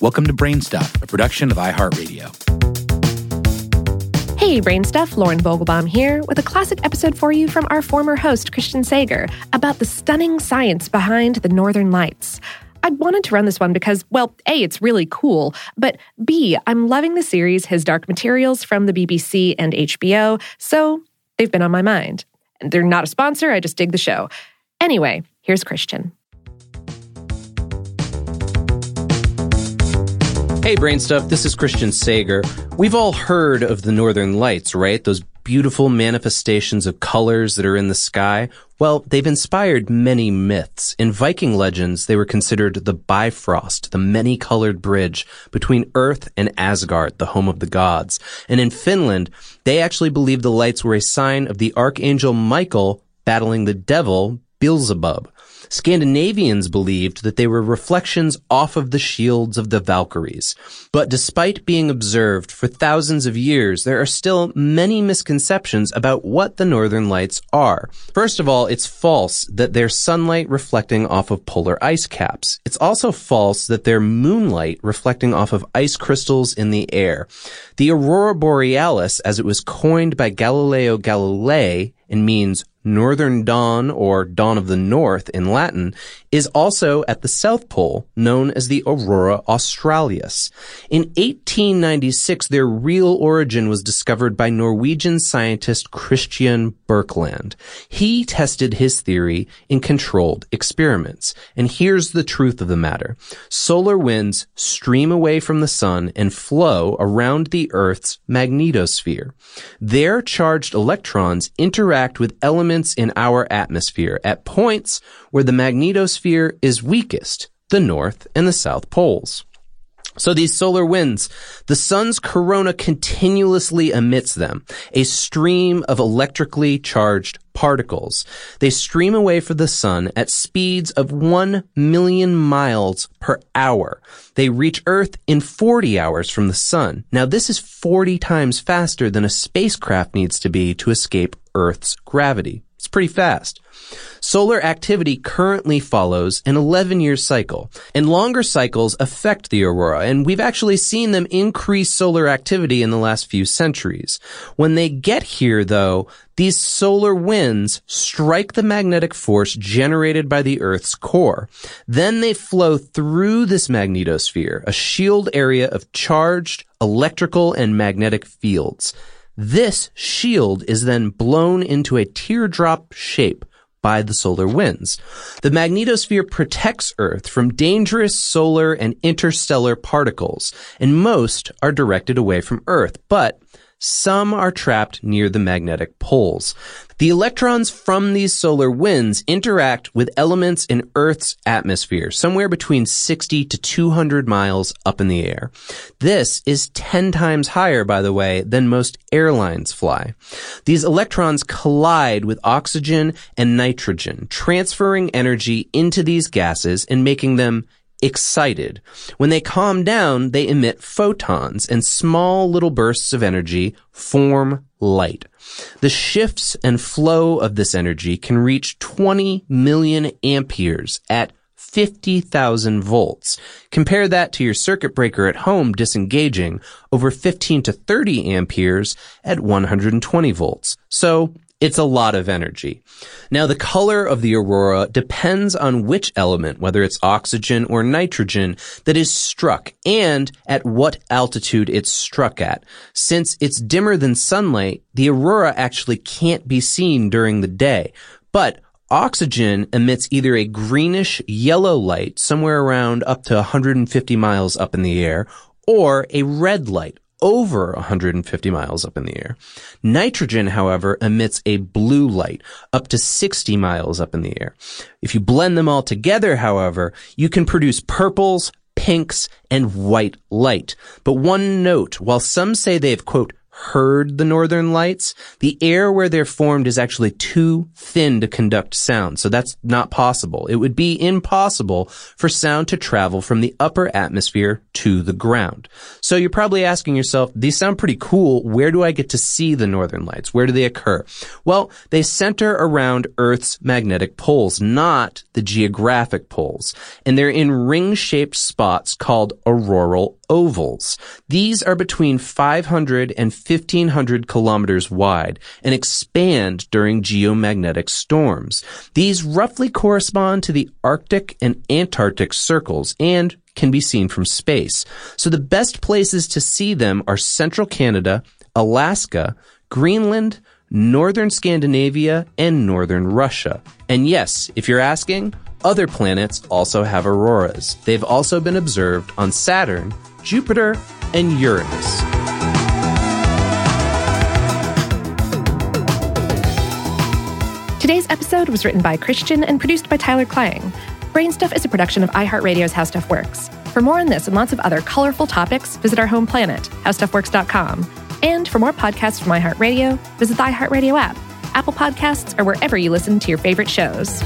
Welcome to Brainstuff, a production of iHeartRadio. Hey, Brainstuff, Lauren Vogelbaum here with a classic episode for you from our former host, Christian Sager, about the stunning science behind the Northern Lights. I wanted to run this one because, well, A, it's really cool, but B, I'm loving the series His Dark Materials from the BBC and HBO, so they've been on my mind. And they're not a sponsor, I just dig the show. Anyway, here's Christian. Hey, Brainstuff, this is Christian Sager. We've all heard of the Northern Lights, right? Those beautiful manifestations of colors that are in the sky. Well, they've inspired many myths. In Viking legends, they were considered the Bifrost, the many-colored bridge between Earth and Asgard, the home of the gods. And in Finland, they actually believed the lights were a sign of the archangel Michael battling the devil, Beelzebub. Scandinavians believed that they were reflections off of the shields of the Valkyries. But despite being observed for thousands of years, there are still many misconceptions about what the northern lights are. First of all, it's false that they're sunlight reflecting off of polar ice caps. It's also false that they're moonlight reflecting off of ice crystals in the air. The aurora borealis, as it was coined by Galileo Galilei, and means northern dawn or dawn of the north in Latin, is also at the South Pole, known as the aurora australis. In 1896, their real origin was discovered by Norwegian scientist Christian Birkeland. He tested his theory in controlled experiments. And here's the truth of the matter. Solar winds stream away from the sun and flow around the Earth's magnetosphere. Their charged electrons interact with elements in our atmosphere at points where the magnetosphere is weakest, the north and the south poles. So these solar winds, the sun's corona continuously emits them, a stream of electrically charged particles. They stream away from the sun at speeds of 1 million miles per hour. They reach Earth in 40 hours from the sun. Now this is 40 times faster than a spacecraft needs to be to escape Earth's gravity. It's pretty fast. Solar activity currently follows an 11 year cycle, and longer cycles affect the aurora, and we've actually seen them increase solar activity in the last few centuries. When they get here, though, these solar winds strike the magnetic force generated by the Earth's core. Then they flow through this magnetosphere, a shield area of charged electrical and magnetic fields. This shield is then blown into a teardrop shape by the solar winds. The magnetosphere protects Earth from dangerous solar and interstellar particles, and most are directed away from Earth, but some are trapped near the magnetic poles. The electrons from these solar winds interact with elements in Earth's atmosphere, somewhere between 60 to 200 miles up in the air. This is 10 times higher, by the way, than most airlines fly. These electrons collide with oxygen and nitrogen, transferring energy into these gases and making them excited. When they calm down, they emit photons and small little bursts of energy form light. The shifts and flow of this energy can reach 20 million amperes at 50,000 volts. Compare that to your circuit breaker at home disengaging over 15 to 30 amperes at 120 volts. So it's a lot of energy. Now, the color of the aurora depends on which element, whether it's oxygen or nitrogen, that is struck and at what altitude it's struck at. Since it's dimmer than sunlight, the aurora actually can't be seen during the day. But oxygen emits either a greenish yellow light somewhere around up to 150 miles up in the air or a red light over 150 miles up in the air. Nitrogen, however, emits a blue light up to 60 miles up in the air. If you blend them all together, however, you can produce purples, pinks, and white light. But one note, while some say they've, quote, heard the northern lights, the air where they're formed is actually too thin to conduct sound. So that's not possible. It would be impossible for sound to travel from the upper atmosphere to the ground. So you're probably asking yourself, these sound pretty cool. Where do I get to see the northern lights? Where do they occur? Well, they center around Earth's magnetic poles, not the geographic poles. And they're in ring-shaped spots called auroral ovals. These are between 500 and 1500 kilometers wide and expand during geomagnetic storms. These roughly correspond to the Arctic and Antarctic circles and can be seen from space. So the best places to see them are central Canada, Alaska, Greenland, northern Scandinavia, and northern Russia. And yes, if you're asking, other planets also have auroras. They've also been observed on Saturn, Jupiter, and Uranus. Today's episode was written by Christian and produced by Tyler Klang. Brainstuff is a production of iHeartRadio's How Stuff Works. For more on this and lots of other colorful topics, visit our home planet, howstuffworks.com. And for more podcasts from iHeartRadio, visit the iHeartRadio app, Apple Podcasts, or wherever you listen to your favorite shows.